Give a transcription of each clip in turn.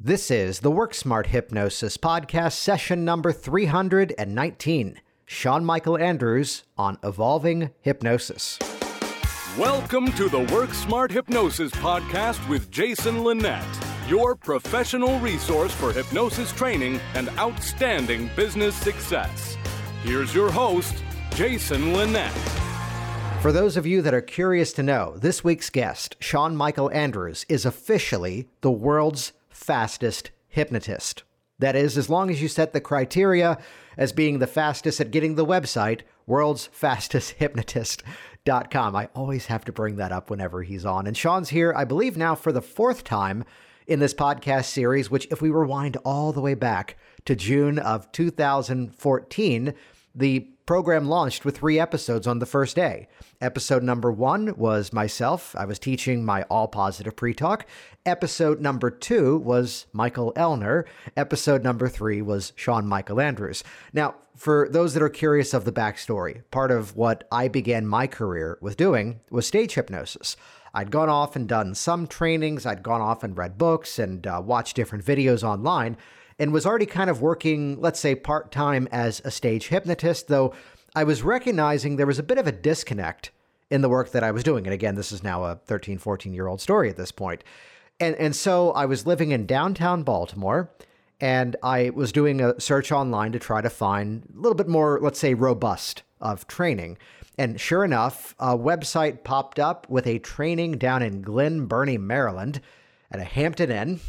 This is the Work Smart Hypnosis Podcast, session number 319. Sean Michael Andrews on Evolving Hypnosis. Welcome to the Work Smart Hypnosis Podcast with Jason Linett, your professional resource for hypnosis training and outstanding business success. Here's your host, Jason Linett. For those of you that are curious to know, this week's guest, Sean Michael Andrews, is officially the world's fastest hypnotist. That is, as long as you set the criteria as being the fastest at getting the website, worldsfastesthypnotist.com. I always have to bring that up whenever he's on. And Sean's here, I believe, now for the fourth time in this podcast series, which, if we rewind all the way back to June of 2014, the program launched with three episodes on the first day. Episode number one was myself. I was teaching my all positive pre talk. Episode number two was Michael Ellner. Episode number three was Sean Michael Andrews. Now, for those that are curious of the backstory, part of what I began my career with doing was stage hypnosis. I'd gone off and done some trainings, I'd gone off and read books and uh, watched different videos online and was already kind of working, let's say, part time as a stage hypnotist, though I was recognizing there was a bit of a disconnect in the work that I was doing. And again, this is now a 13, 14 year old story at this point. And, and so I was living in downtown Baltimore and I was doing a search online to try to find a little bit more, let's say, robust of training. And sure enough, a website popped up with a training down in Glen Burnie, Maryland at a Hampton Inn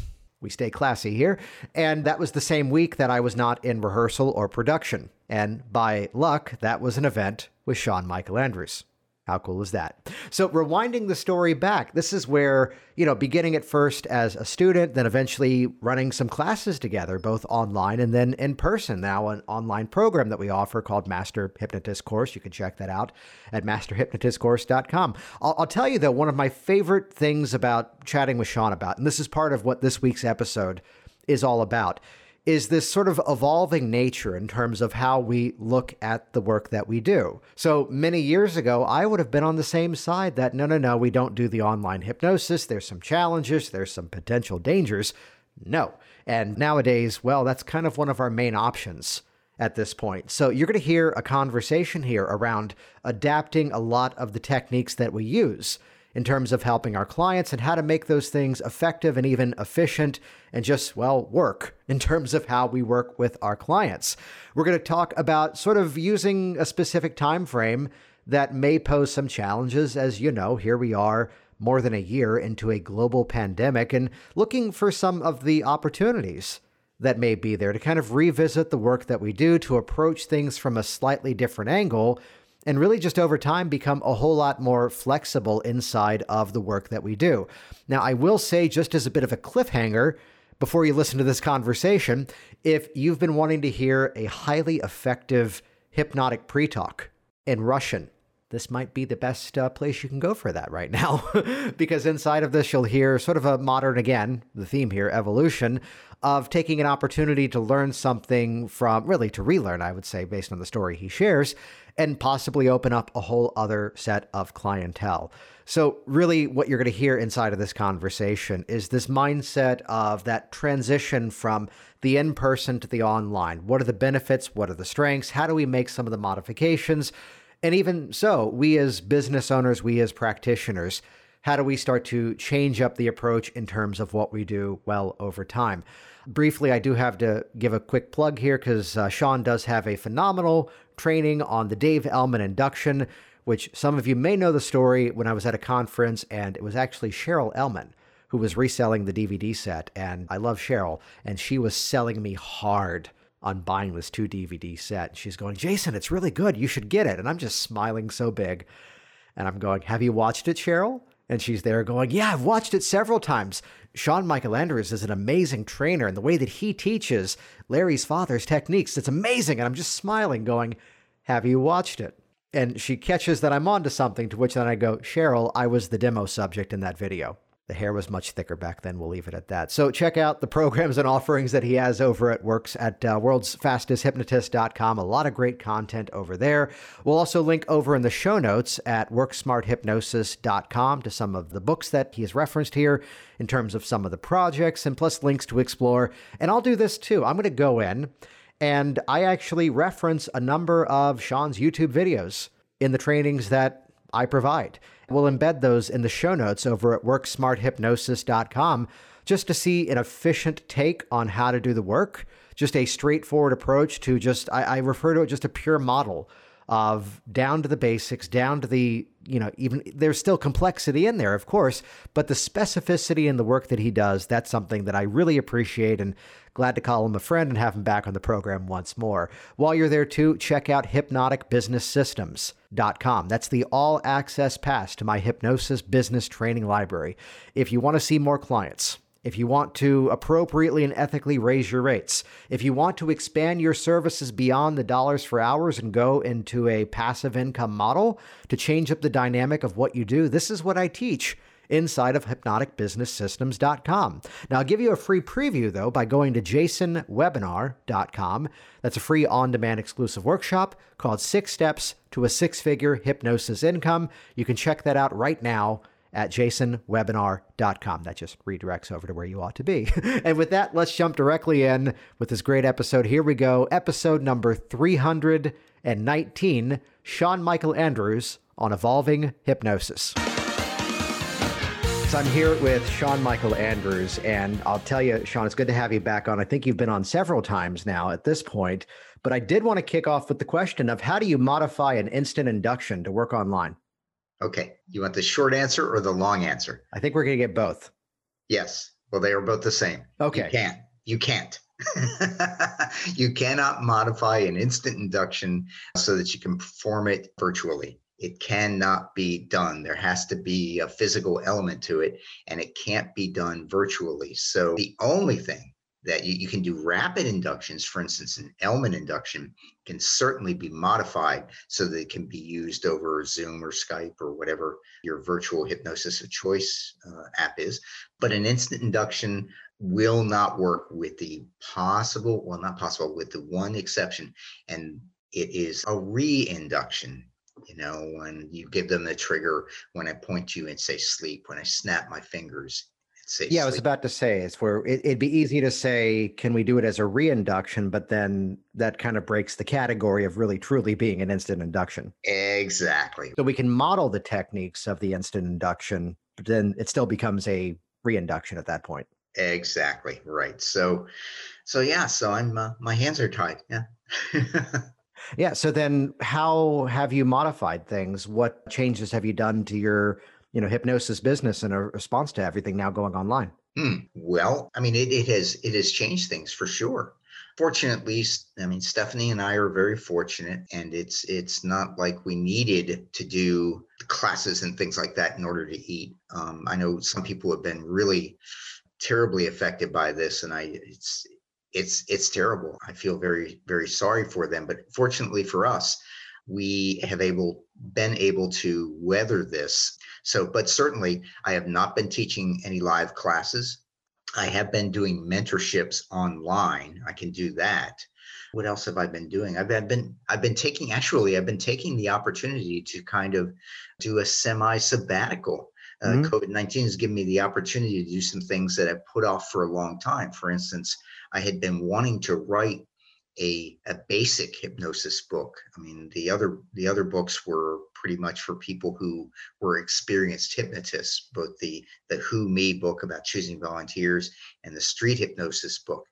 we stay classy here. And that was the same week that I was not in rehearsal or production. And by luck, that was an event with Sean Michael Andrews. How cool is that? So, rewinding the story back, this is where, you know, beginning at first as a student, then eventually running some classes together, both online and then in person. Now, an online program that we offer called Master Hypnotist Course. You can check that out at masterhypnotistcourse.com. I'll, I'll tell you, though, one of my favorite things about chatting with Sean about, and this is part of what this week's episode is all about is this sort of evolving nature in terms of how we look at the work that we do. So many years ago, I would have been on the same side that no, no, no, we don't do the online hypnosis. There's some challenges, there's some potential dangers. No. And nowadays, well, that's kind of one of our main options at this point. So you're going to hear a conversation here around adapting a lot of the techniques that we use in terms of helping our clients and how to make those things effective and even efficient and just, well, work in terms of how we work with our clients. We're going to talk about sort of using a specific time frame that may pose some challenges. As you know, here we are more than a year into a global pandemic and looking for some of the opportunities that may be there to kind of revisit the work that we do to approach things from a slightly different angle and really just over time become a whole lot more flexible inside of the work that we do. Now, I will say, just as a bit of a cliffhanger, before you listen to this conversation, if you've been wanting to hear a highly effective hypnotic pre talk in Russian, this might be the best uh, place you can go for that right now. because inside of this, you'll hear sort of a modern, again, the theme here, evolution of taking an opportunity to learn something from, really to relearn, I would say, based on the story he shares, and possibly open up a whole other set of clientele. So, really, what you're going to hear inside of this conversation is this mindset of that transition from the in person to the online. What are the benefits? What are the strengths? How do we make some of the modifications? And even so, we as business owners, we as practitioners, how do we start to change up the approach in terms of what we do well over time? Briefly, I do have to give a quick plug here because uh, Sean does have a phenomenal training on the Dave Elman induction, which some of you may know the story when I was at a conference, and it was actually Cheryl Elman who was reselling the DVD set. And I love Cheryl, and she was selling me hard on buying this two DVD set. And she's going, Jason, it's really good. You should get it. And I'm just smiling so big. And I'm going, Have you watched it, Cheryl? And she's there going, Yeah, I've watched it several times. Sean Michael Andrews is an amazing trainer, and the way that he teaches Larry's father's techniques, it's amazing. And I'm just smiling, going, Have you watched it? And she catches that I'm onto something, to which then I go, Cheryl, I was the demo subject in that video. The hair was much thicker back then. We'll leave it at that. So check out the programs and offerings that he has over at Works at uh, worldsfastesthypnotist.com. A lot of great content over there. We'll also link over in the show notes at worksmarthypnosis.com to some of the books that he has referenced here in terms of some of the projects and plus links to explore. And I'll do this too. I'm going to go in and I actually reference a number of Sean's YouTube videos in the trainings that I provide. We'll embed those in the show notes over at worksmarthypnosis.com just to see an efficient take on how to do the work, just a straightforward approach to just, I, I refer to it just a pure model of down to the basics, down to the, you know, even there's still complexity in there, of course, but the specificity in the work that he does, that's something that I really appreciate and glad to call him a friend and have him back on the program once more. While you're there too, check out hypnoticbusinesssystems.com. That's the all access pass to my hypnosis business training library. If you want to see more clients, if you want to appropriately and ethically raise your rates, if you want to expand your services beyond the dollars for hours and go into a passive income model to change up the dynamic of what you do, this is what I teach inside of hypnoticbusinesssystems.com. Now, I'll give you a free preview, though, by going to jasonwebinar.com. That's a free on demand exclusive workshop called Six Steps to a Six Figure Hypnosis Income. You can check that out right now at jasonwebinar.com. That just redirects over to where you ought to be. and with that, let's jump directly in with this great episode. Here we go, episode number 319 Sean Michael Andrews on evolving hypnosis. So I'm here with Sean Michael Andrews, and I'll tell you, Sean, it's good to have you back on. I think you've been on several times now at this point, but I did want to kick off with the question of how do you modify an instant induction to work online? Okay. You want the short answer or the long answer? I think we're going to get both. Yes. Well, they are both the same. Okay. You can't. You can't. you cannot modify an instant induction so that you can perform it virtually. It cannot be done. There has to be a physical element to it, and it can't be done virtually. So the only thing that you, you can do rapid inductions, for instance, an Elman induction can certainly be modified so that it can be used over Zoom or Skype or whatever your virtual hypnosis of choice uh, app is. But an instant induction will not work with the possible, well, not possible, with the one exception, and it is a re-induction you know when you give them the trigger when i point to you and say sleep when i snap my fingers say yeah, sleep. I was about to say it's where it, would be easy to say, can we do it as a reinduction? But then that kind of breaks the category of really truly being an instant induction. Exactly. So we can model the techniques of the instant induction, but then it still becomes a reinduction at that point. Exactly right. So, so yeah. So I'm uh, my hands are tied. Yeah. yeah. So then, how have you modified things? What changes have you done to your you know hypnosis business in a response to everything now going online? Hmm. Well, I mean, it, it has it has changed things for sure. Fortunately, I mean, Stephanie and I are very fortunate, and it's it's not like we needed to do classes and things like that in order to eat. Um, I know some people have been really terribly affected by this, and I it's it's it's terrible. I feel very very sorry for them, but fortunately for us, we have able been able to weather this so, but certainly I have not been teaching any live classes. I have been doing mentorships online. I can do that. What else have I been doing? I've been I've been taking actually I've been taking the opportunity to kind of do a semi sabbatical. Uh, mm-hmm. COVID nineteen has given me the opportunity to do some things that I've put off for a long time. For instance, I had been wanting to write a, a basic hypnosis book. I mean, the other the other books were pretty much for people who were experienced hypnotists. Both the the Who Me book about choosing volunteers and the Street Hypnosis book,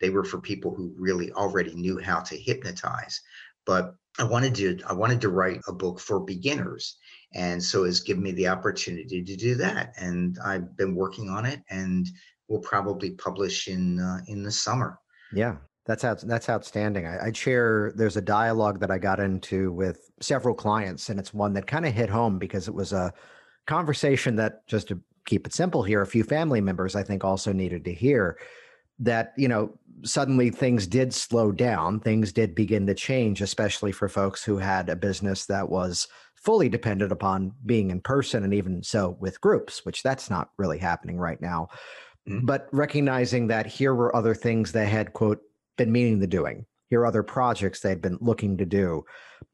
they were for people who really already knew how to hypnotize. But I wanted to I wanted to write a book for beginners, and so it's given me the opportunity to do that. And I've been working on it, and we'll probably publish in uh, in the summer. Yeah, that's out, that's outstanding. I, share. There's a dialogue that I got into with several clients, and it's one that kind of hit home because it was a conversation that, just to keep it simple here, a few family members I think also needed to hear that you know suddenly things did slow down things did begin to change especially for folks who had a business that was fully dependent upon being in person and even so with groups, which that's not really happening right now. Mm-hmm. But recognizing that here were other things that had, quote, been meaning to doing. Here are other projects they'd been looking to do.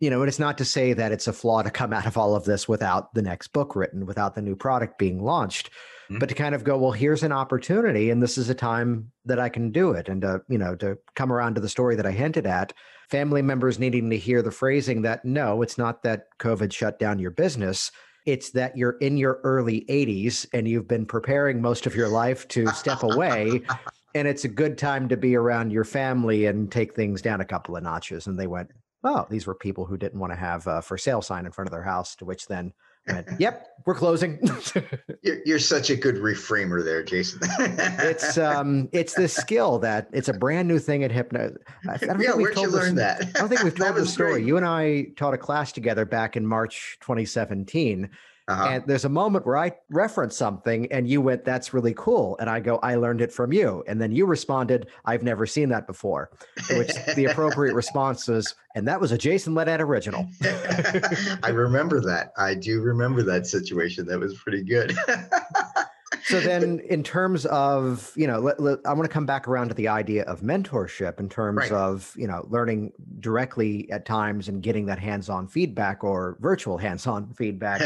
You know, and it's not to say that it's a flaw to come out of all of this without the next book written, without the new product being launched mm-hmm. but to kind of go, well, here's an opportunity, and this is a time that I can do it, and to you know to come around to the story that I hinted at, family members needing to hear the phrasing that no, it's not that COVID shut down your business. It's that you're in your early 80s and you've been preparing most of your life to step away. and it's a good time to be around your family and take things down a couple of notches. And they went, oh, these were people who didn't want to have a for sale sign in front of their house, to which then Went, yep, we're closing. you're, you're, such a good reframer there, Jason. it's um, it's this skill that it's a brand new thing at Hypno. I don't yeah, where'd you learn this, that? I don't think we've told the story. Great. You and I taught a class together back in March 2017 uh-huh. And there's a moment where I referenced something and you went, That's really cool. And I go, I learned it from you. And then you responded, I've never seen that before. Which the appropriate response was, And that was a Jason Linett original. I remember that. I do remember that situation. That was pretty good. so then in terms of you know let, let, i want to come back around to the idea of mentorship in terms right. of you know learning directly at times and getting that hands-on feedback or virtual hands-on feedback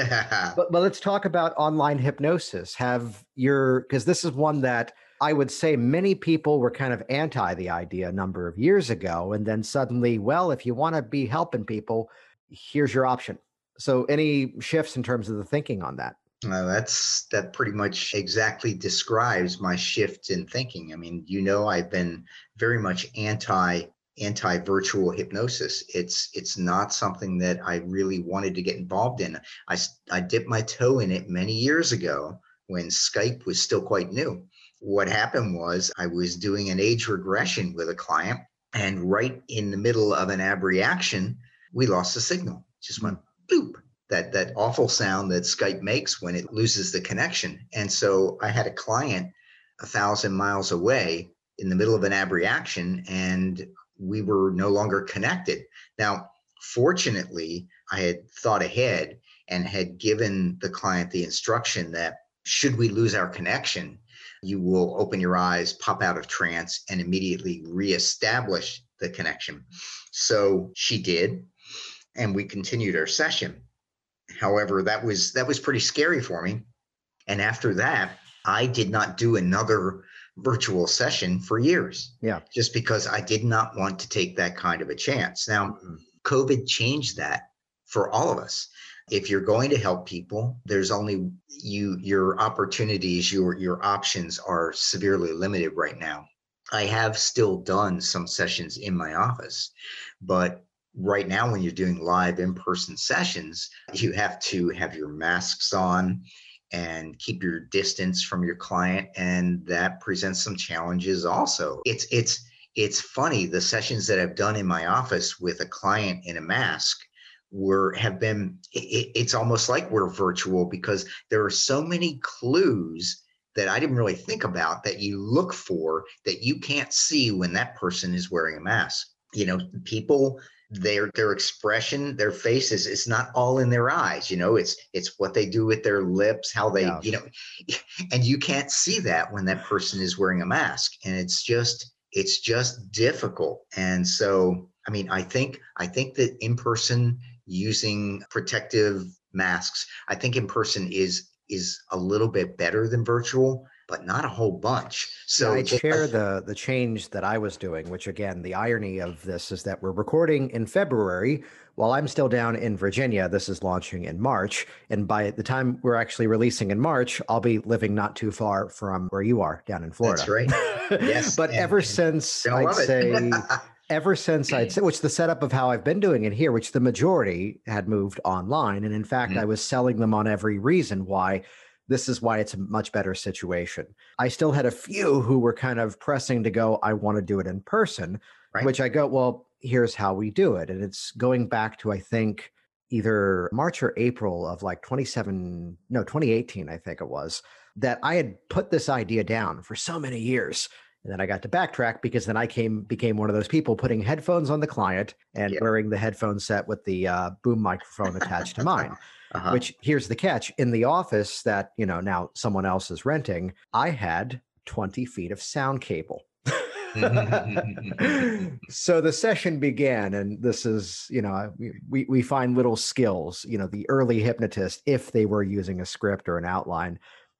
but, but let's talk about online hypnosis have your because this is one that I would say many people were kind of anti the idea a number of years ago. And then suddenly, well, if you want to be helping people, here's your option. So, any shifts in terms of the thinking on that? Uh, that's that pretty much exactly describes my shift in thinking. I mean, you know, I've been very much anti anti virtual hypnosis. It's it's not something that I really wanted to get involved in. I I dipped my toe in it many years ago when Skype was still quite new. What happened was I was doing an age regression with a client, and right in the middle of an ab reaction, we lost the signal. Just went bloop that that awful sound that Skype makes when it loses the connection. And so I had a client a thousand miles away in the middle of an abreaction, and we were no longer connected. Now, fortunately, I had thought ahead and had given the client the instruction that should we lose our connection, you will open your eyes, pop out of trance, and immediately reestablish the connection. So she did, and we continued our session. However, that was that was pretty scary for me. And after that, I did not do another virtual session for years. Yeah. Just because I did not want to take that kind of a chance. Now, mm-hmm. COVID changed that for all of us. If you're going to help people, there's only you your opportunities, your your options are severely limited right now. I have still done some sessions in my office, but right now when you're doing live in-person sessions you have to have your masks on and keep your distance from your client and that presents some challenges also it's it's it's funny the sessions that i've done in my office with a client in a mask were have been it, it's almost like we're virtual because there are so many clues that I didn't really think about that you look for that you can't see when that person is wearing a mask. You know, people their their expression their faces it's not all in their eyes you know it's it's what they do with their lips how they yeah. you know and you can't see that when that person is wearing a mask and it's just it's just difficult and so i mean i think i think that in person using protective masks i think in person is is a little bit better than virtual but not a whole bunch. So I share the the change that I was doing, which again, the irony of this is that we're recording in February while I'm still down in Virginia. This is launching in March, and by the time we're actually releasing in March, I'll be living not too far from where you are down in Florida. That's right. Yes. but and, ever since I'd say ever since I'd say, which the setup of how I've been doing it here, which the majority had moved online. And in fact, mm-hmm. I was selling them on every reason why this is why it's a much better situation. I still had a few who were kind of pressing to go, I want to do it in person, right. which I go, well, here's how we do it. And it's going back to, I think, either March or April of like 27, no, 2018, I think it was, that I had put this idea down for so many years And then I got to backtrack because then I came became one of those people putting headphones on the client and Yeah. wearing the headphone set with the uh, boom microphone attached to mine. Uh-huh. Which here's the catch: in the office that you know now someone else is renting, I had 20 feet of sound cable. so the session began, and this is, you know, we, we find little skills. You know, the early hypnotist, if they were using a script or an outline,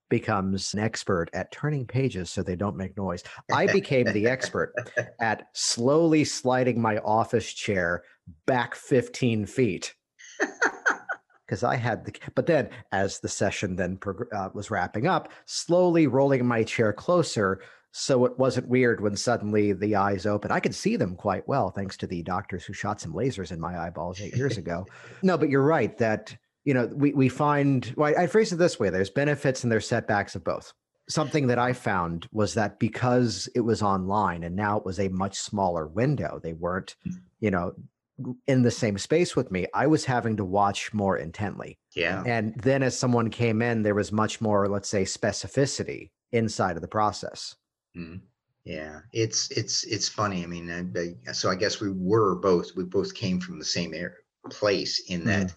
becomes an expert at turning pages so they don't make noise. I became the expert at slowly sliding my office chair back 15 feet. Because I had the, but then as the session then prog- uh, was wrapping up, slowly rolling my chair closer so it wasn't weird when suddenly the eyes open. I could see them quite well thanks to the doctors who shot some lasers in my eyeballs eight years ago. no, but you're right that you know we we find. Well, I phrase it this way: there's benefits and there's setbacks of both. Something that I found was that because it was online and now it was a much smaller window, they weren't, you know, in the same space with me. I was having to watch more intently. yeah. And then as someone came in, there was much more, let's say, specificity inside of the process. Mm. Yeah, it's it's it's funny. I mean, I, I, so I guess we were both we both came from the same air, place in that.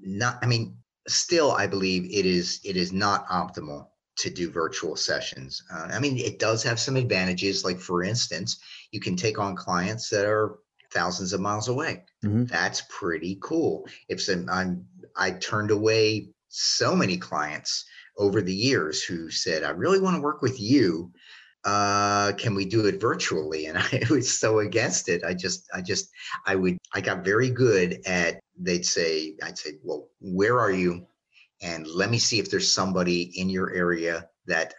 Not, I mean, still, I believe it is it is not optimal to do virtual sessions. Uh, I mean, it does have some advantages. Like for instance, you can take on clients that are thousands of miles away. Mhm. That's pretty cool. If some, I'm I turned away so many clients over the years who said, "I really want to work with you." uh can we do it virtually and i was so against it i just i just i would i got very good at they'd say i'd say well where are you and let me see if there's somebody in your area that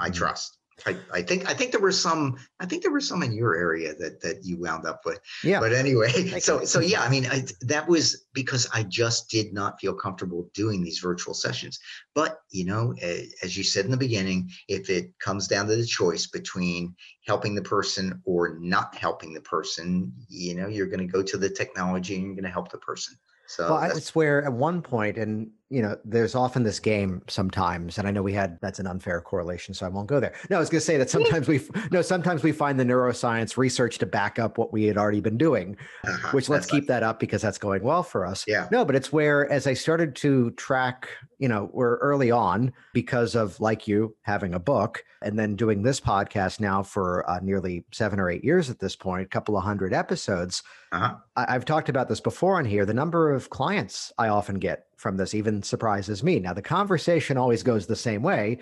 i Mhm. trust I, I think I think there were some I think there were some in your area that that you wound up with. Yeah. but anyway so so yeah i mean I, that was because i just did not feel comfortable doing these virtual sessions. But you know as you said in the beginning if it comes down to the choice between helping the person or not helping the person you know you're going to go to the technology and you're going to help the person. So well, I- where at one point, and you know, there's often this game sometimes, and I know we had that's an unfair correlation, so I won't go there. No, I was going to say that sometimes we no, sometimes we find the neuroscience research to back up what we had already been doing, uh-huh, which let's like- keep that up because that's going well for us. yeah No, but it's where as I started to track, you know, we're early on because of like you having a book and then doing this podcast now for uh, nearly seven or eight years at this point, a couple of hundred episodes. uh-huh. I- I've talked about this before on here. The number of clients I often get from this even surprises me. Now, the conversation always goes the same way.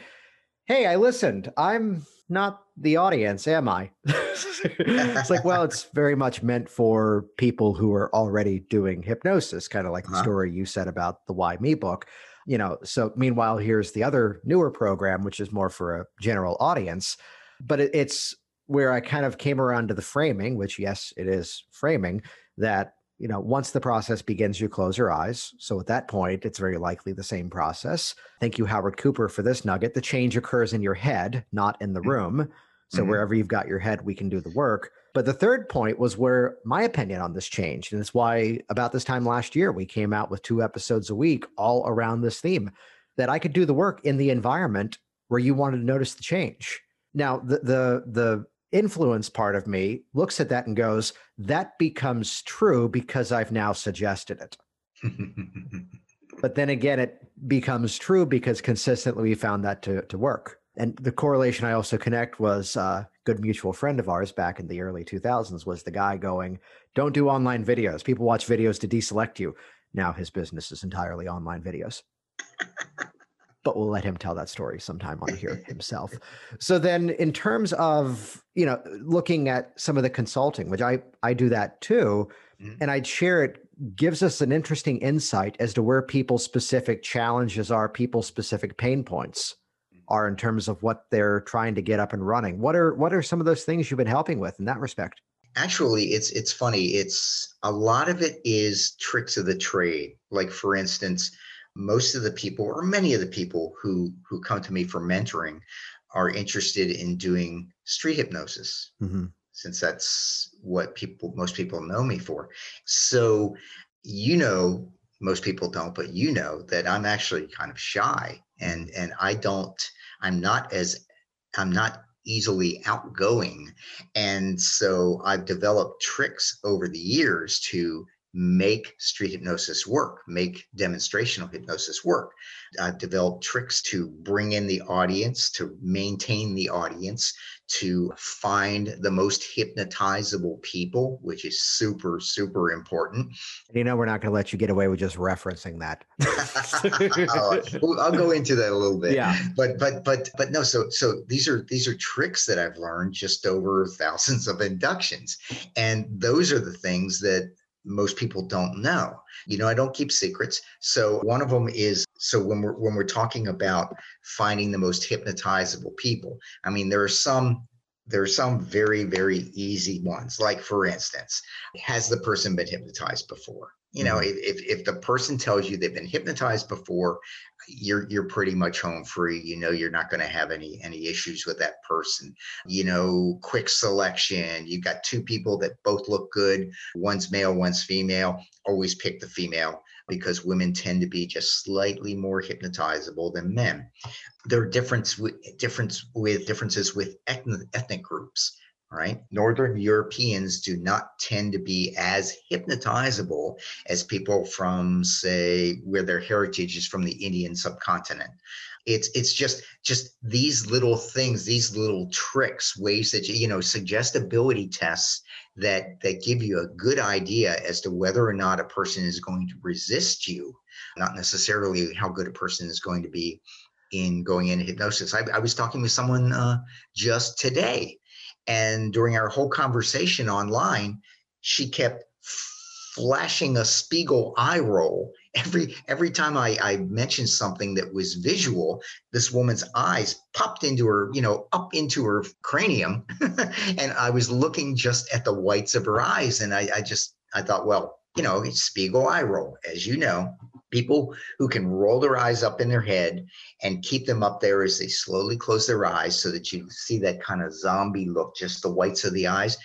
Hey, I listened. I'm not the audience, am I? it's like, well, it's very much meant for people who are already doing hypnosis, kind of like the Uh-huh. story you said about the Why Me book. You know, so meanwhile, here's the other newer program, which is more for a general audience. But it, it's where I kind of came around to the framing, which, yes, it is framing, that you know once the process begins you close your eyes. So at that point it's very likely the same process. Thank you howard cooper for this nugget. The change occurs in your head not in the Mhm. room. So Mhm. wherever you've got your head we can do the work. But the third point was where my opinion on this changed and it's why about this time last year we came out with two episodes a week all around this theme that i could do the work in the environment where you wanted to notice the change. Now the the the influence part of me looks at that and goes that becomes true because i've now suggested it. But then again it becomes true because consistently we found that to, to work. And the correlation i also connect was uh, a good mutual friend of ours back in the early 2000s was the guy going don't do online videos. People watch videos to deselect you. Now his business is entirely online videos but we'll let him tell that story sometime on here himself. So then in terms of, you know, looking at some of the consulting, which I I do that too, Mhm. and I'd share it gives us an interesting insight as to where people's specific challenges are, people's specific pain points are in terms of what they're trying to get up and running. What are what are some of those things you've been helping with in that respect? actually it's it's funny it's a lot of it is tricks of the trade like for instance most of the people or many of the people who who come to me for mentoring are interested in doing street hypnosis Mhm. since that's what people most people know me for so you know most people don't but you know that i'm actually kind of shy and and i don't i'm not as i'm not easily outgoing. And so I've developed tricks over the years to make street hypnosis work, make demonstrational hypnosis work. I've developed tricks to bring in the audience, to maintain the audience, to find the most hypnotizable people, which is super, super important. You know, we're not going to let you get away with just referencing that. Oh, I'll, I'll, go into that a little bit. Yeah. But but but but no. So so these are these are tricks that I've learned just over thousands of inductions, and those are the things that most people don't know. You know, I don't keep secrets. So one of them is so when we're when we're talking about finding the most hypnotizable people, I mean there are some there are some very very easy ones. Like for instance, has the person been hypnotized before? You know, mm-hmm. if if the person tells you they've been hypnotized before, you're you're pretty much home free. You know you're not going to have any any issues with that person. You know quick selection. You've got two people that both look good. One's male one's female. Always pick the female because women tend to be just slightly more hypnotizable than men. There are difference with difference with differences with ethnic, ethnic groups right? Northern Europeans do not tend to be as hypnotizable as people from, say, where their heritage is from the Indian subcontinent. It's it's just just these little things, these little tricks, ways that you, you know, suggestibility tests that that give you a good idea as to whether or not a person is going to resist you, not necessarily how good a person is going to be in going into hypnosis. I, I was talking with someone uh, just today and during our whole conversation online, she kept flashing a Spiegel eye roll every every time I, I mentioned something that was visual. This woman's eyes popped into her, you know, up into her cranium, and I was looking just at the whites of her eyes, and I, I just I thought, well, you know, it's Spiegel eye roll, as you know. People who can roll their eyes up in their head and keep them up there as they slowly close their eyes so that you see that kind of zombie look, just the whites of the eyes.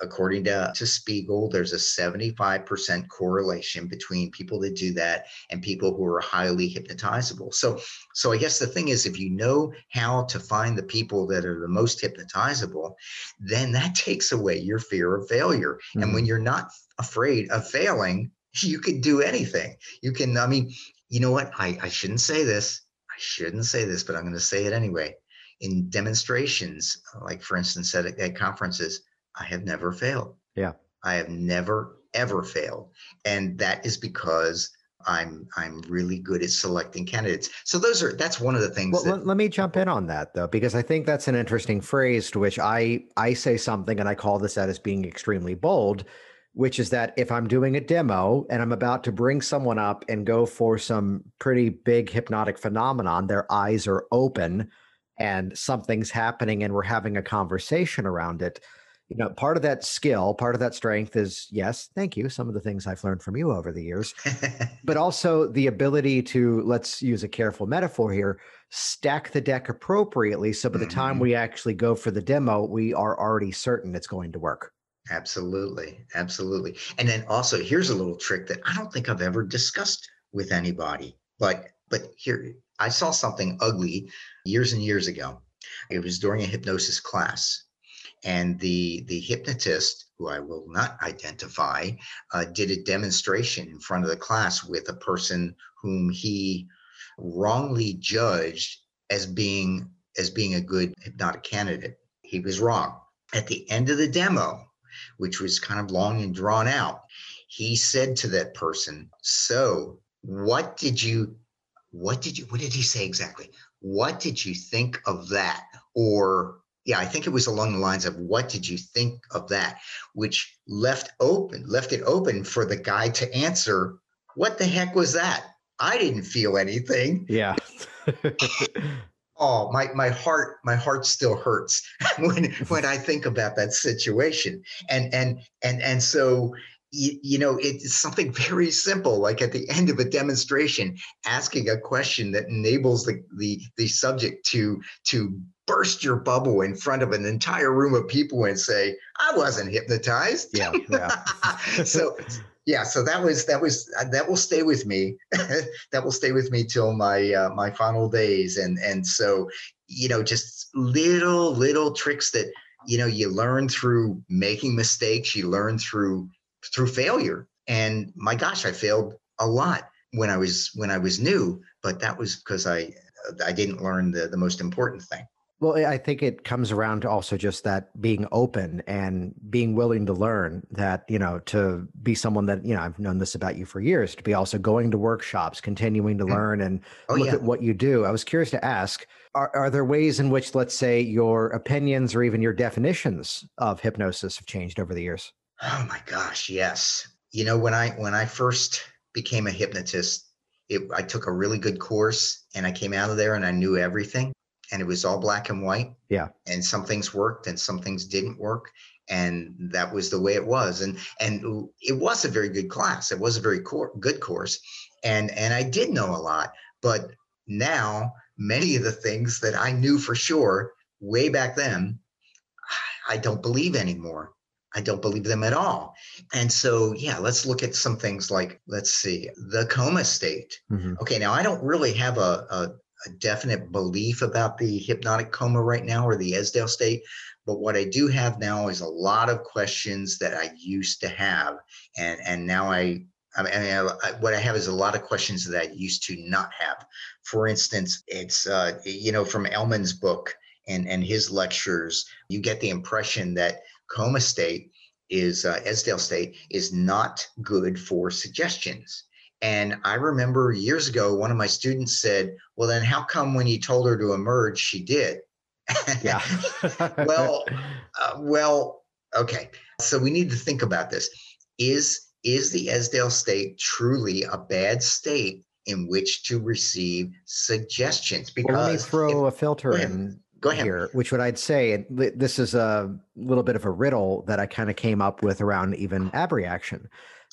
According to, to Spiegel, there's a 75% correlation between people that do that and people who are highly hypnotizable. So, so I guess the thing is, if you know how to find the people that are the most hypnotizable, then that takes away your fear of failure. Mm-hmm. And when you're not afraid of failing, you can do anything. You can, I mean, you know what? I, I shouldn't say this. I shouldn't say this, but I'm going to say it anyway. In demonstrations, like for instance, at, at conferences, I have never failed. Yeah. I have never, ever failed. And that is because I'm I'm really good at selecting candidates. So those are that's one of the things. Well, that, let, let, me jump in on that though, because I think that's an interesting phrase to which I I say something and I call this out as being extremely bold, which is that if I'm doing a demo and I'm about to bring someone up and go for some pretty big hypnotic phenomenon, their eyes are open and something's happening and we're having a conversation around it. You know, part of that skill, part of that strength is yes, thank you. Some of the things I've learned from you over the years, but also the ability to, let's use a careful metaphor here, stack the deck appropriately. So by the time mm-hmm. we actually go for the demo, we are already certain it's going to work. Absolutely. Absolutely. And then also here's a little trick that I don't think I've ever discussed with anybody. But but here I saw something ugly years and years ago. It was during a hypnosis class. And the the hypnotist, who I will not identify, uh, did a demonstration in front of the class with a person whom he wrongly judged as being as being a good hypnotic candidate. He was wrong. At the end of the demo, which was kind of long and drawn out. He said to that person, So, what did you, what did you, what did he say exactly? What did you think of that? Or, yeah, I think it was along the lines of, What did you think of that? Which left open, left it open for the guy to answer, What the heck was that? I didn't feel anything. Yeah. oh my my heart my heart still hurts when when i think about that situation and and and and so you, you know it's something very simple like at the end of a demonstration asking a question that enables the the the subject to to burst your bubble in front of an entire room of people and say i wasn't hypnotized yeah, yeah. so yeah so that was that was uh, that will stay with me. That will stay with me till my uh, my final days. And and so you know just little little tricks that you know you learn through making mistakes you learn through through failure. And my gosh i failed a lot when i was when i was new but that was because i i didn't learn the the most important thing well, I think it comes around to also just that being open and being willing to learn that, you know, to be someone that, you know, I've known this about you for years, to be also going to workshops, continuing to mm. learn and oh, look yeah. at what you do. I was curious to ask, are, are there ways in which, let's say, your opinions or even your definitions of hypnosis have changed over the years? Oh my gosh, yes. You know, when I when I first became a hypnotist, it, I took a really good course and I came out of there and I knew everything and it was all black and white. Yeah. And some things worked and some things didn't work. And that was the way it was. And and it was a very good class. It was a very cor- good course. And and I did know a lot. But now many of the things that I knew for sure way back then, I don't believe anymore. I don't believe them at all. And so, yeah, let's look at some things like, let's see, the coma state. Mm-hmm. Okay, now I don't really have a, a, a definite belief about the hypnotic coma right now or the Esdaile state. But what I do have now is a lot of questions that I used to have, and and now I I mean, I, what I have is a lot of questions that I used to not have. For instance, it's uh, you know from Elman's book and and his lectures, you get the impression that coma state is uh, Esdaile state is not good for suggestions. And I remember years ago, one of my students said, Well, then how come when you told her to emerge, she did? Yeah. well, uh, well, okay. So we need to think about this. Is is the Esdaile state truly a bad state in which to receive suggestions? Because well, let me throw if, a filter in Go ahead. here, which what I'd say, this is a little bit of a riddle that I kind of came up with around even abreaction.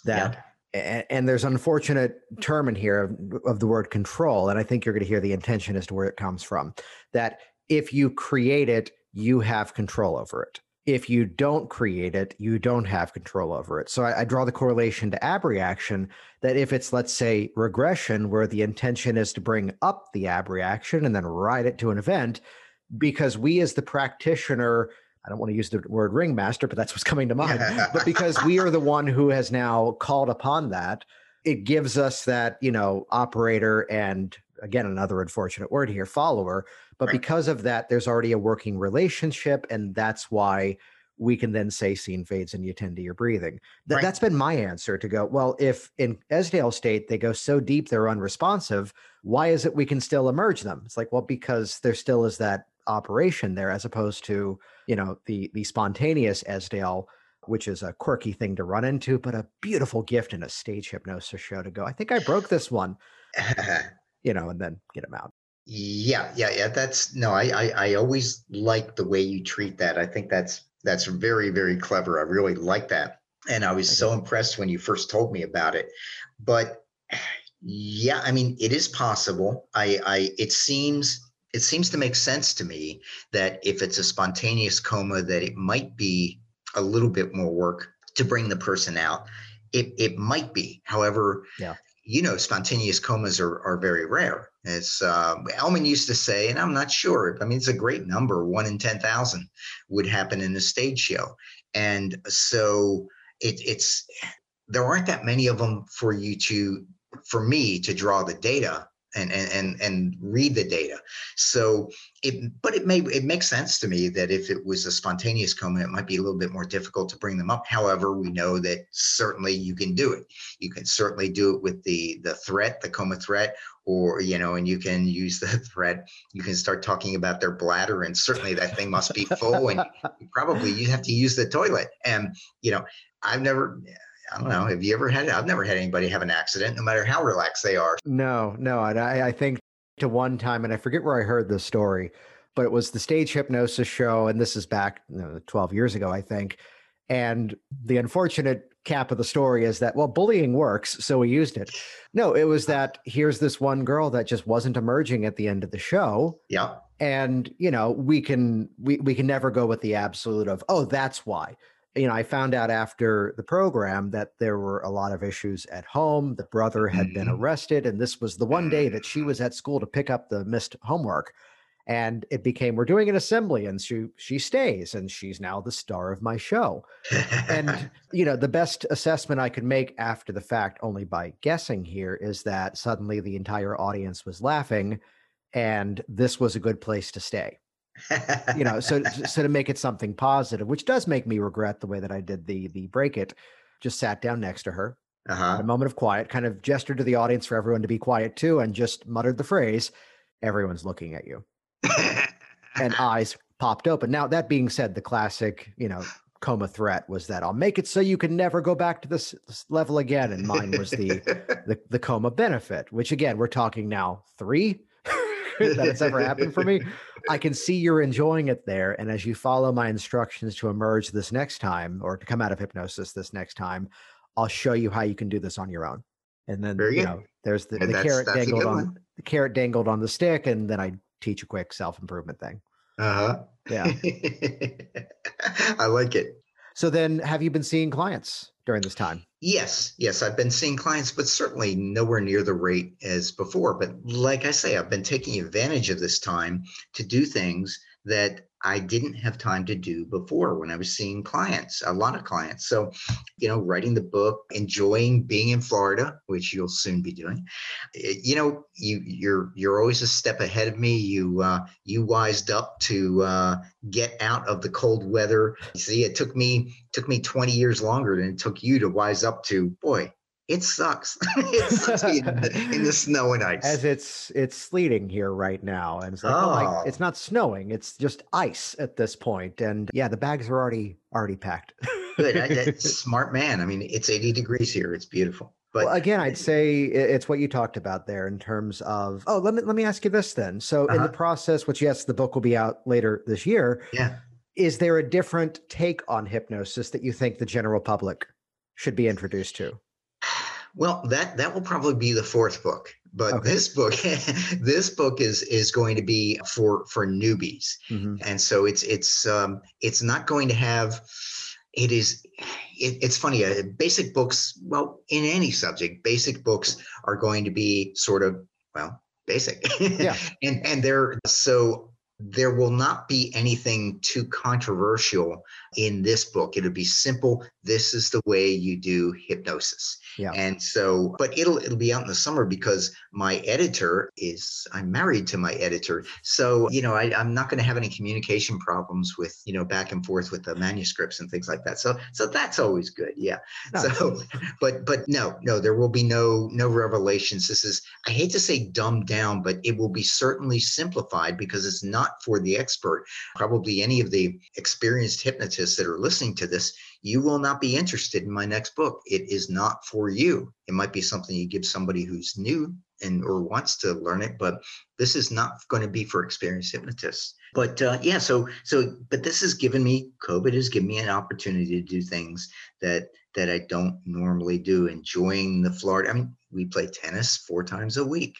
That yeah and, and, there's unfortunate term in here of, of the word control and i think you're going to hear the intention as to where it comes from that if you create it you have control over it. If you don't create it you don't have control over it. So I, I draw the correlation to abreaction that if it's let's say regression where the intention is to bring up the abreaction and then ride it to an event because we as the practitioner I don't want to use the word ringmaster, but that's what's coming to mind. but because we are the one who has now called upon that, it gives us that, you know, operator and again, another unfortunate word here, follower. But right. because of that, there's already a working relationship. And that's why we can then say scene fades and you tend to your breathing. Th- right. That's been my answer to go, well, if in Esdaile state they go so deep they're unresponsive, why is it we can still emerge them? It's like, well, because there still is that operation there as opposed to you know the the spontaneous Esdaile which is a quirky thing to run into but a beautiful gift in a stage hypnosis show to go. I think i broke this one you know and then get him out. Yeah yeah yeah that's no I, I i always like the way you treat that. I think that's that's very very clever. I really like that. And i was so impressed when you first told me about it. But yeah i mean it is possible. I i it seems it seems to make sense to me that if it's a spontaneous coma that it might be a little bit more work to bring the person out. It, it might be. However yeah. you know spontaneous comas are, are very rare. As uh, elman used to say and i'm not sure i mean it's a great number one in 10000 would happen in a stage show. And so it, it's there aren't that many of them for you to for me to draw the data and and and read the data. So it, but it may it makes sense to me that if it was a spontaneous coma, it might be a little bit more difficult to bring them up. However, we know that certainly you can do it. You can certainly do it with the the threat, the coma threat, or you know, and you can use the threat. You can start talking about their bladder, and certainly that thing must be full, and probably you have to use the toilet. And you know, I've never I don't know. Have you ever had it? I've never had anybody have an accident, no matter how relaxed they are. No, no. I, I think to one time, and I forget where I heard this story, but it was the stage hypnosis show. And this is back you know, 12 years ago, I think. And the unfortunate cap of the story is that, well, bullying works. So we used it. No, it was that here's this one girl that just wasn't emerging at the end of the show. Yeah. And, you know, we can, we, we can never go with the absolute of, oh, that's why you know, I found out after the program that there were a lot of issues at home. The brother had been Mhm. arrested, and this was the one day that she was at school to pick up the missed homework. And it became, we're doing an assembly, and she she stays, and she's now the star of my show. And you know, the best assessment I could make after the fact, only by guessing here, is that suddenly the entire audience was laughing, and this was a good place to stay you know so so to make it something positive which does make me regret the way that i did the the break it just sat down next to her a uh-huh. moment of quiet kind of gestured to the audience for everyone to be quiet too and just muttered the phrase everyone's looking at you. And eyes popped open. Now that being said the classic you know coma threat was that i'll make it so you can never go back to this, this level again and mine was the the, the coma benefit which again we're talking now three that it's ever happened for me i can see you're enjoying it there and as you follow my instructions to emerge this next time or to come out of hypnosis this next time i'll show you how you can do this on your own and then you know there's the, the that's- carrot that's dangled on one. the carrot dangled on the stick and then i teach a quick self-improvement thing uh-huh. Yeah. I like it. so then have you been seeing clients during this time Yes, yes, I've been seeing clients, but certainly nowhere near the rate as before. But like I say, I've been taking advantage of this time to do things that I didn't have time to do before when I was seeing clients, a lot of clients. So, you know, writing the book, enjoying being in Florida, which you'll soon be doing. Eh, You know, you you're you're always a step ahead of me. You uh, you wised up to uh, get out of the cold weather. See, it took me took me 20 years longer than it took you to wise up to. Boy, it sucks. it sucks in the, in the snow and ice. as it's it's sleeting here right now and it's like oh. my, Oh. it's not snowing it's just ice at this point. and yeah the bags are already already packed Good. I, smart man. I mean, it's 80 degrees here. It's beautiful. But well, again i'd say it's what you talked about there in terms of oh let me let me ask you this then so in the Uh-huh. process which yes the book will be out later this year yeah. is there a different take on hypnosis that you think the general public should be introduced to Well, that that will probably be the fourth book. But Okay. this book, this book is is going to be for for newbies. Mhm. and so it's it's um it's not going to have it is it, it's funny uh, basic books well in any subject basic books are going to be sort of well basic Yeah. and and they're so there will not be anything too controversial in this book. It'll be simple. This is the way you do hypnosis. Yeah. and so but it'll it'll be out in the summer because my editor is i'm married to my editor. So you know I, i'm not going to have any communication problems with you know back and forth with the manuscripts and things like that. So so that's always good. Yeah. Nice. so but but no no there will be no no revelations. This is i hate to say dumbed down but it will be certainly simplified because it's not for the expert. Probably any of the experienced hypnotists that are listening to this you will not be interested in my next book. It is not for you. It might be something you give somebody who's new and or wants to learn it but this is not going to be for experienced hypnotists. But uh, yeah so so but this has given me covid has given me an opportunity to do things that that i don't normally do enjoying the florida i mean we play tennis four times a week.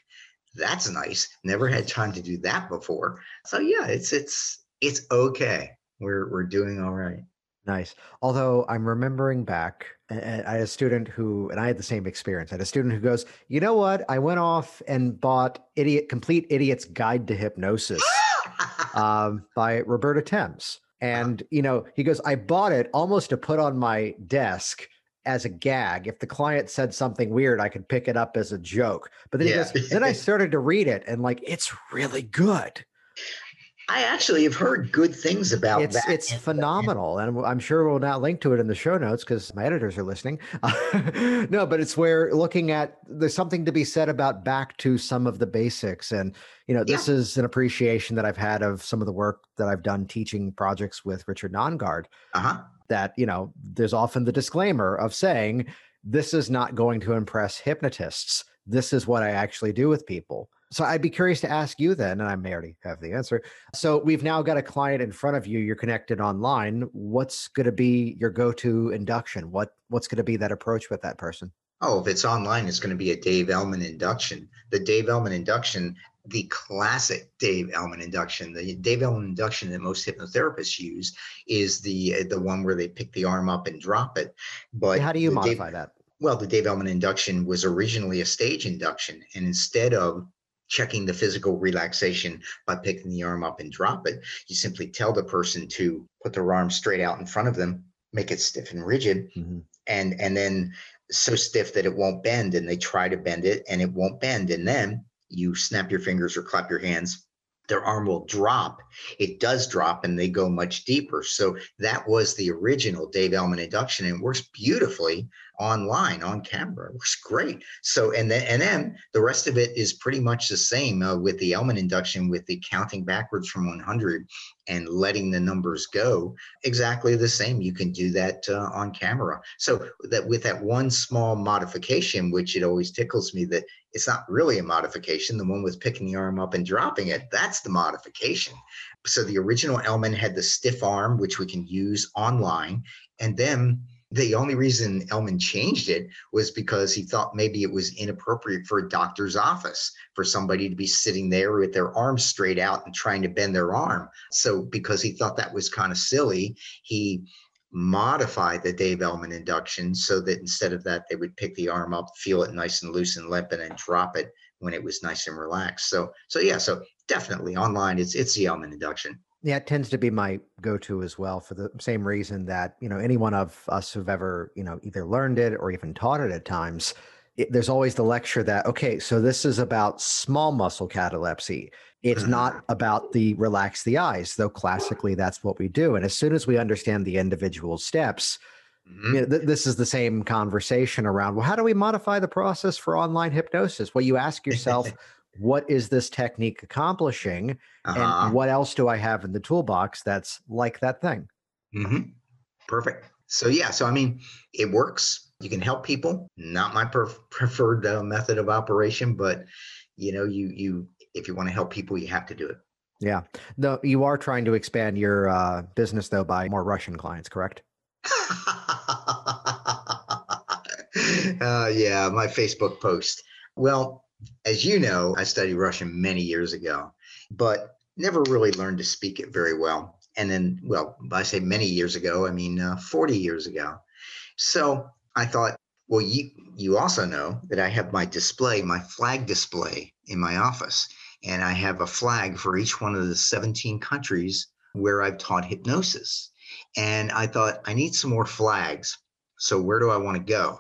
That's nice. Never had time to do that before. So yeah it's it's it's okay we're we're doing all right Nice. Although I'm remembering back, I had a student who, and I had the same experience. I had a student who goes, "You know what? I went off and bought Idiot Complete Idiot's Guide to Hypnosis um, by Roberta Temes." And you know, he goes, "I bought it almost to put on my desk." As a gag, if the client said something weird, I could pick it up as a joke. But then Yeah. he goes, then I started to read it, and like, it's really good. I actually have heard good things about it's that. it's phenomenal and i'm sure we'll now link to it in the show notes because my editors are listening. No but it's where looking at there's something to be said about back to some of the basics and you know this is an appreciation that i've had of some of the work that i've done teaching projects with richard nongard uh-huh. that you know there's often the disclaimer of saying this is not going to impress hypnotists. This is what i actually do with people so i'd be curious to ask you then and i may already have the answer so we've now got a client in front of you you're connected online what's going to be your go-to induction what what's going to be that approach with that person Oh, if it's online, it's going to be a Dave Elman induction. The Dave Elman induction the classic Dave Elman induction. The Dave Elman induction that most hypnotherapists use is the the one where they pick the arm up and drop it. But how do you modify Dave, that? Well, the Dave Elman induction was originally a stage induction, and instead of checking the physical relaxation by picking the arm up and drop it, you simply tell the person to put their arm straight out in front of them, make it stiff and rigid, mm-hmm. and and then so stiff that it won't bend, and they try to bend it and it won't bend, and then you snap your fingers or clap your hands their arm will drop. It does drop and they go much deeper. So that was the original Dave Elman induction and works beautifully online on camera. It works great. So and then and then the rest of it is pretty much the same uh, with the Elman induction with the counting backwards from 100 and letting the numbers go exactly the same. You can do that uh, on camera. So that with that one small modification, which it always tickles me that it's not really a modification. The one with picking the arm up and dropping it, that's the modification. So the original Elman had the stiff arm, which we can use online. And then the only reason Elman changed it was because he thought maybe it was inappropriate for a doctor's office for somebody to be sitting there with their arms straight out and trying to bend their arm. So because he thought that was kind of silly, he modified the Dave Elman induction so that instead of that, they would pick the arm up, feel it nice and loose and limp, and then drop it when it was nice and relaxed. So, so yeah, so definitely online, it's it's the Elman induction. Yeah, it tends to be my go-to as well for the same reason that you know any one of us who've ever you know either learned it or even taught it at times. It, there's always the lecture that okay, so this is about small muscle catalepsy it's not mm-hmm. about the relax the eyes, though classically that's what we do. And as soon as we understand the individual steps, mm-hmm. you know, th- this is the same conversation around well, how do we modify the process for online hypnosis? Well, you ask yourself, what is this technique accomplishing? Uh-huh. And what else do I have in the toolbox that's like that thing? Mm-hmm. Perfect. So, yeah, so I mean, it works. You can help people. Not my preferred uh, method of operation, but you know, you you if you want to help people, you have to do it. Yeah. No, you are trying to expand your uh, business though by more Russian clients, correct? uh, yeah, my Facebook post. Well, as you know, I studied Russian many years ago, but never really learned to speak it very well. And then, well, I say many years ago, I mean uh, 40 years ago. So I thought, well, you you also know that I have my display, my flag display in my office and I have a flag for each one of the 17 countries where I've taught hypnosis. And I thought, I need some more flags. So where do I want to go?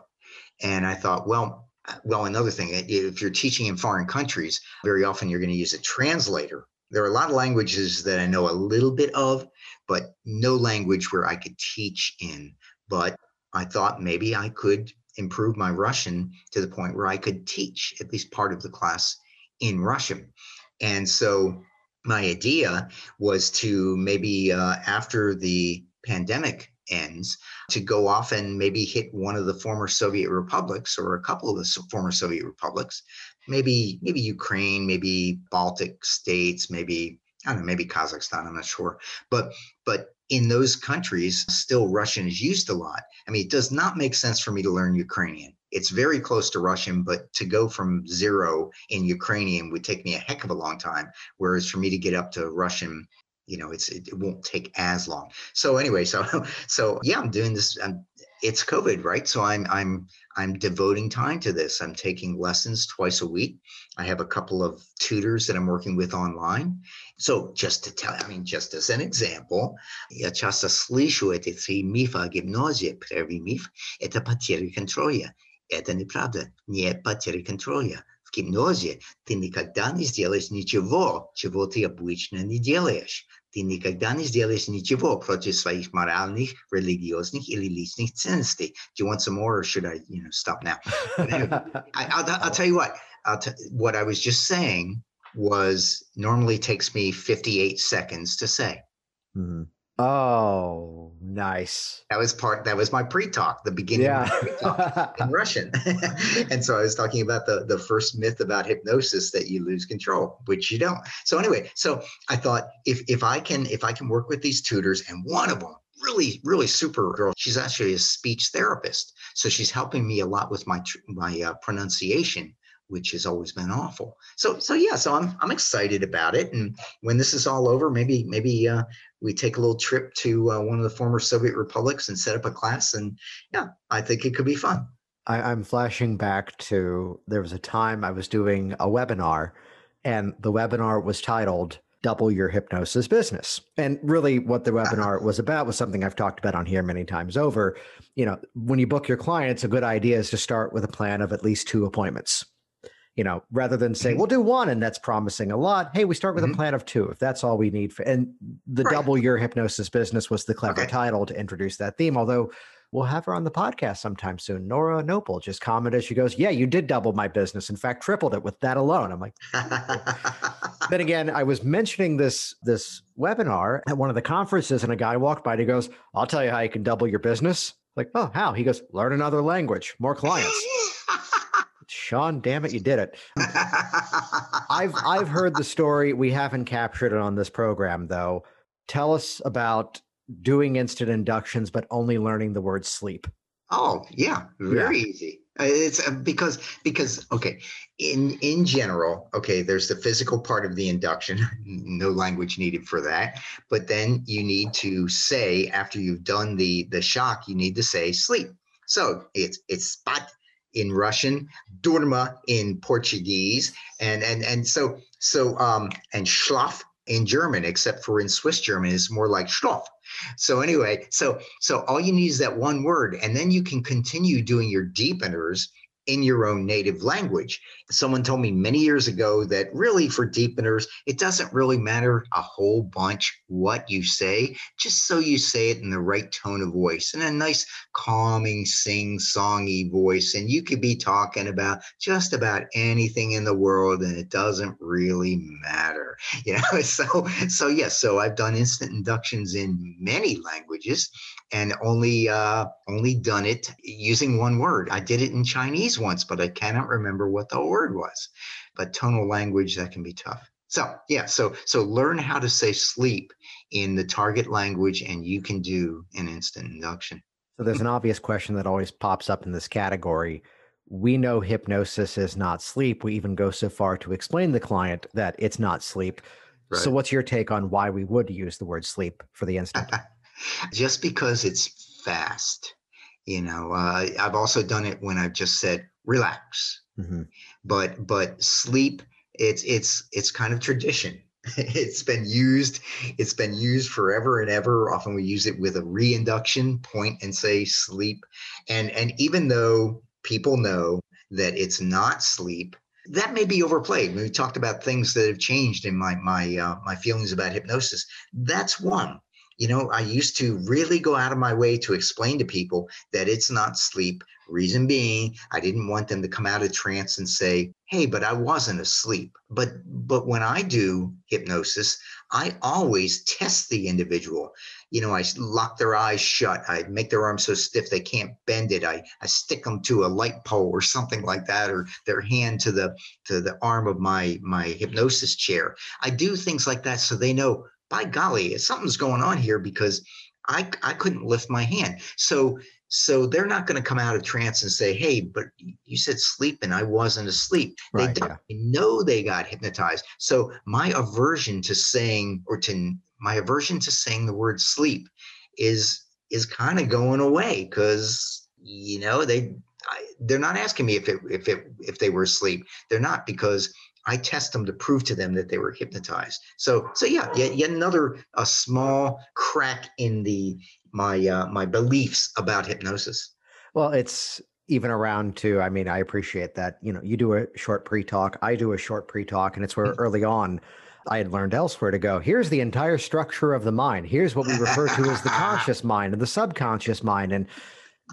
And I thought, well, well, another thing, if you're teaching in foreign countries, very often you're going to use a translator. There are a lot of languages that I know a little bit of, but no language where I could teach in. But I thought maybe I could improve my Russian to the point where I could teach at least part of the class in Russian. And so my idea was to maybe uh, after the pandemic ends to go off and maybe hit one of the former Soviet republics or a couple of the former Soviet republics, maybe maybe Ukraine, maybe Baltic states, maybe I don't know, maybe Kazakhstan, I'm not sure. But but in those countries, still Russian is used a lot. I mean, it does not make sense for me to learn Ukrainian it's very close to Russian, but to go from zero in Ukrainian would take me a heck of a long time. Whereas for me to get up to Russian, you know, it's it, it won't take as long. So anyway, so so yeah, I'm doing this. I'm, it's COVID, right? So I'm I'm I'm devoting time to this. I'm taking lessons twice a week. I have a couple of tutors that I'm working with online. So just to tell, I mean, just as an example, я часто слышу эти три мифа о гипнозе. Первый миф – это потеря контроля. Это неправда. Нет потери контроля. В гипнозе ты никогда не сделаешь ничего, чего ты обычно не делаешь. Ты никогда не сделаешь ничего против своих моральных, религиозных или личных ценностей. Do you want some more or should I, you know, stop now? I, will I'll tell you what, I'll t- what I was just saying was normally takes me 58 seconds to say. Mm-hmm. Oh, nice. That was part. That was my pre-talk, the beginning yeah. pre-talk in Russian. and so I was talking about the the first myth about hypnosis that you lose control, which you don't. So anyway, so I thought if if I can if I can work with these tutors, and one of them really really super girl, she's actually a speech therapist, so she's helping me a lot with my my uh, pronunciation which has always been awful. So so yeah, so I'm I'm excited about it. And when this is all over, maybe maybe uh, we take a little trip to uh, one of the former Soviet republics and set up a class. And yeah, I think it could be fun. I, I'm flashing back to there was a time I was doing a webinar, and the webinar was titled double your hypnosis business. And really, what the webinar was about was something I've talked about on here many times over. You know, when you book your clients, a good idea is to start with a plan of at least two appointments. You know, rather than say, mm-hmm. we'll do one and that's promising a lot. Hey, we start with mm-hmm. a plan of two if that's all we need. For, and the right. double your hypnosis business was the clever okay. title to introduce that theme. Although we'll have her on the podcast sometime soon. Nora Noble just commented. She goes, "Yeah, you did double my business. In fact, tripled it with that alone." I'm like, then again, I was mentioning this this webinar at one of the conferences, and a guy walked by and he goes, "I'll tell you how you can double your business." Like, oh, how? He goes, "Learn another language, more clients." Sean, damn it, you did it. I've I've heard the story. We haven't captured it on this program though. Tell us about doing instant inductions, but only learning the word sleep? Oh, yeah, very yeah. easy. Uh, it's uh, because because okay, in in general, okay, there's the physical part of the induction, no language needed for that. But then you need to say after you've done the the shock, you need to say sleep. So it's it's spot in Russian, durma in Portuguese, and and and so so um and schlaf in German, except for in Swiss German, is more like Stoff. So anyway, so so all you need is that one word, and then you can continue doing your deepeners in your own native language. Someone told me many years ago that really for deepeners, it doesn't really matter a whole bunch what you say, just so you say it in the right tone of voice and a nice calming, sing songy voice. And you could be talking about just about anything in the world and it doesn't really matter. You know, so so yes, yeah, so I've done instant inductions in many languages and only uh, only done it using one word. I did it in Chinese once, but I cannot remember what the word was. But tonal language that can be tough. So yeah, so so learn how to say sleep in the target language, and you can do an instant induction. So there's an obvious question that always pops up in this category. We know hypnosis is not sleep. We even go so far to explain to the client that it's not sleep. Right. So what's your take on why we would use the word sleep for the instant? just because it's fast. You know, uh, I've also done it when I've just said relax. Mm-hmm. But but sleep, it's it's it's kind of tradition. it's been used it's been used forever and ever often we use it with a reinduction point and say sleep and and even though people know that it's not sleep that may be overplayed we talked about things that have changed in my my uh, my feelings about hypnosis that's one you know, I used to really go out of my way to explain to people that it's not sleep. Reason being, I didn't want them to come out of trance and say, "Hey, but I wasn't asleep." But but when I do hypnosis, I always test the individual. You know, I lock their eyes shut. I make their arms so stiff they can't bend it. I, I stick them to a light pole or something like that, or their hand to the to the arm of my my hypnosis chair. I do things like that so they know by golly, something's going on here because I I couldn't lift my hand. So so they're not going to come out of trance and say, "Hey, but you said sleep and I wasn't asleep." Right, they yeah. know they got hypnotized. So my aversion to saying or to my aversion to saying the word sleep is is kind of going away because you know they I, they're not asking me if it if it if they were asleep. They're not because I test them to prove to them that they were hypnotized. So, so yeah, yet, yet another a small crack in the my uh, my beliefs about hypnosis. Well, it's even around to. I mean, I appreciate that. You know, you do a short pre-talk, I do a short pre-talk, and it's where mm-hmm. early on I had learned elsewhere to go. Here's the entire structure of the mind. Here's what we refer to as the conscious mind and the subconscious mind, and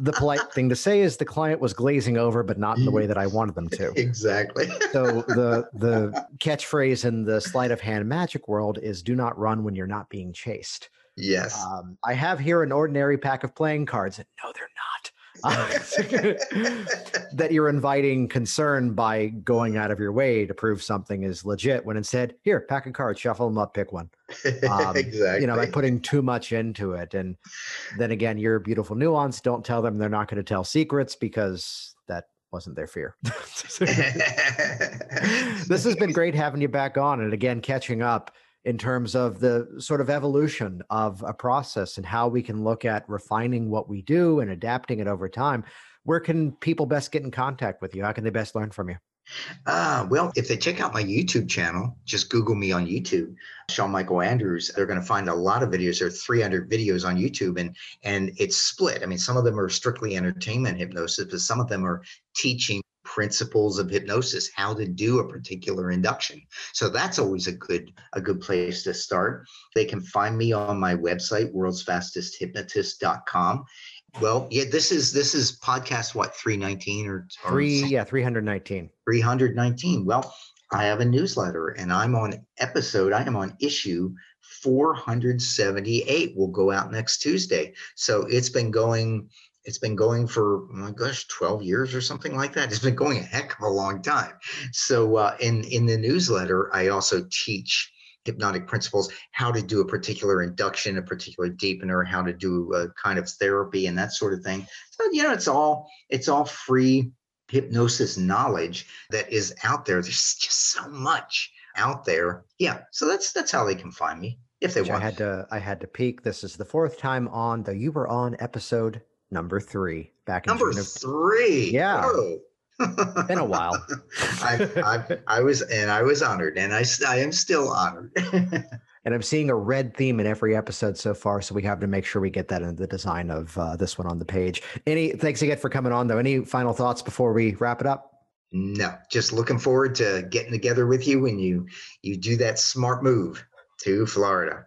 the polite thing to say is the client was glazing over, but not in the way that I wanted them to. Exactly. so the the catchphrase in the sleight of hand magic world is "Do not run when you're not being chased." Yes. Um, I have here an ordinary pack of playing cards. No, they're not. Uh, that you're inviting concern by going out of your way to prove something is legit when instead here pack a card shuffle them up pick one. Um, exactly you know by putting too much into it and then again your beautiful nuance don't tell them they're not going to tell secrets because that wasn't their fear. this has been great having you back on and again catching up in terms of the sort of evolution of a process and how we can look at refining what we do and adapting it over time. Where can people best get in contact with you? How can they best learn from you? Uh, well, if they check out my YouTube channel, just Google me on YouTube, Sean Michael Andrews. They're going to find a lot of videos. There are 300 videos on YouTube, and and it's split. I mean, some of them are strictly entertainment hypnosis, but some of them are teaching principles of hypnosis, how to do a particular induction. So that's always a good a good place to start. They can find me on my website, worldsfastesthypnotist.com. Well, yeah, this is this is podcast what 319 or, or three, yeah, 319. 319. Well, I have a newsletter and I'm on episode, I am on issue 478 will go out next Tuesday. So it's been going it's been going for oh my gosh 12 years or something like that. It's been going a heck of a long time. So uh, in in the newsletter i also teach hypnotic principles how to do a particular induction a particular deepener how to do a kind of therapy and that sort of thing. So you know it's all it's all free hypnosis knowledge that is out there. There's just so much out there. Yeah so that's that's how they can find me if they Which want. i had to i had to peek. This is the fourth time on though you were on episode number three back in number June of, three. Yeah. Whoa. Been a while. I, I, I was, and I was honored, and I, I am still honored. and I'm seeing a red theme in every episode so far, so we have to make sure we get that in the design of uh, this one on the page. Any thanks again for coming on, though. Any final thoughts before we wrap it up? No, just looking forward to getting together with you when you you do that smart move to Florida.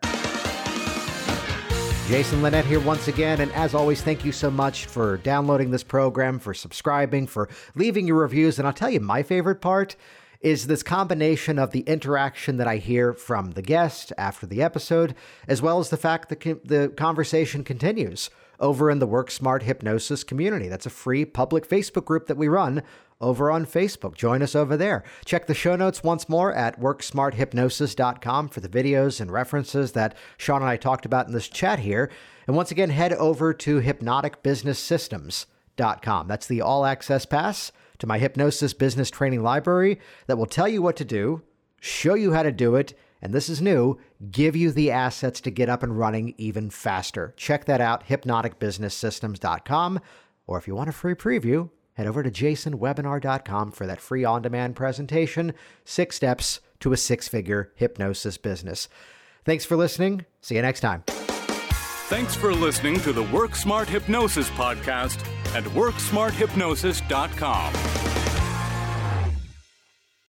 Jason Linett here once again, and as always, thank you so much for downloading this program, for subscribing, for leaving your reviews. And I'll tell you, my favorite part is this combination of the interaction that I hear from the guest after the episode, as well as the fact that the conversation continues over in the Work Smart Hypnosis community. That's a free public Facebook group that we run over on Facebook. Join us over there. Check the show notes once more at worksmarthypnosis.com for the videos and references that Sean and I talked about in this chat here. And once again, head over to hypnoticbusinesssystems.com. That's the all access pass to my hypnosis business training library that will tell you what to do, show you how to do it, and this is new, give you the assets to get up and running even faster. Check that out, hypnoticbusinesssystems.com. Or if you want a free preview, head over to jasonwebinar.com for that free on demand presentation Six Steps to a Six Figure Hypnosis Business. Thanks for listening. See you next time. Thanks for listening to the Work Smart Hypnosis podcast at WorkSmartHypnosis.com.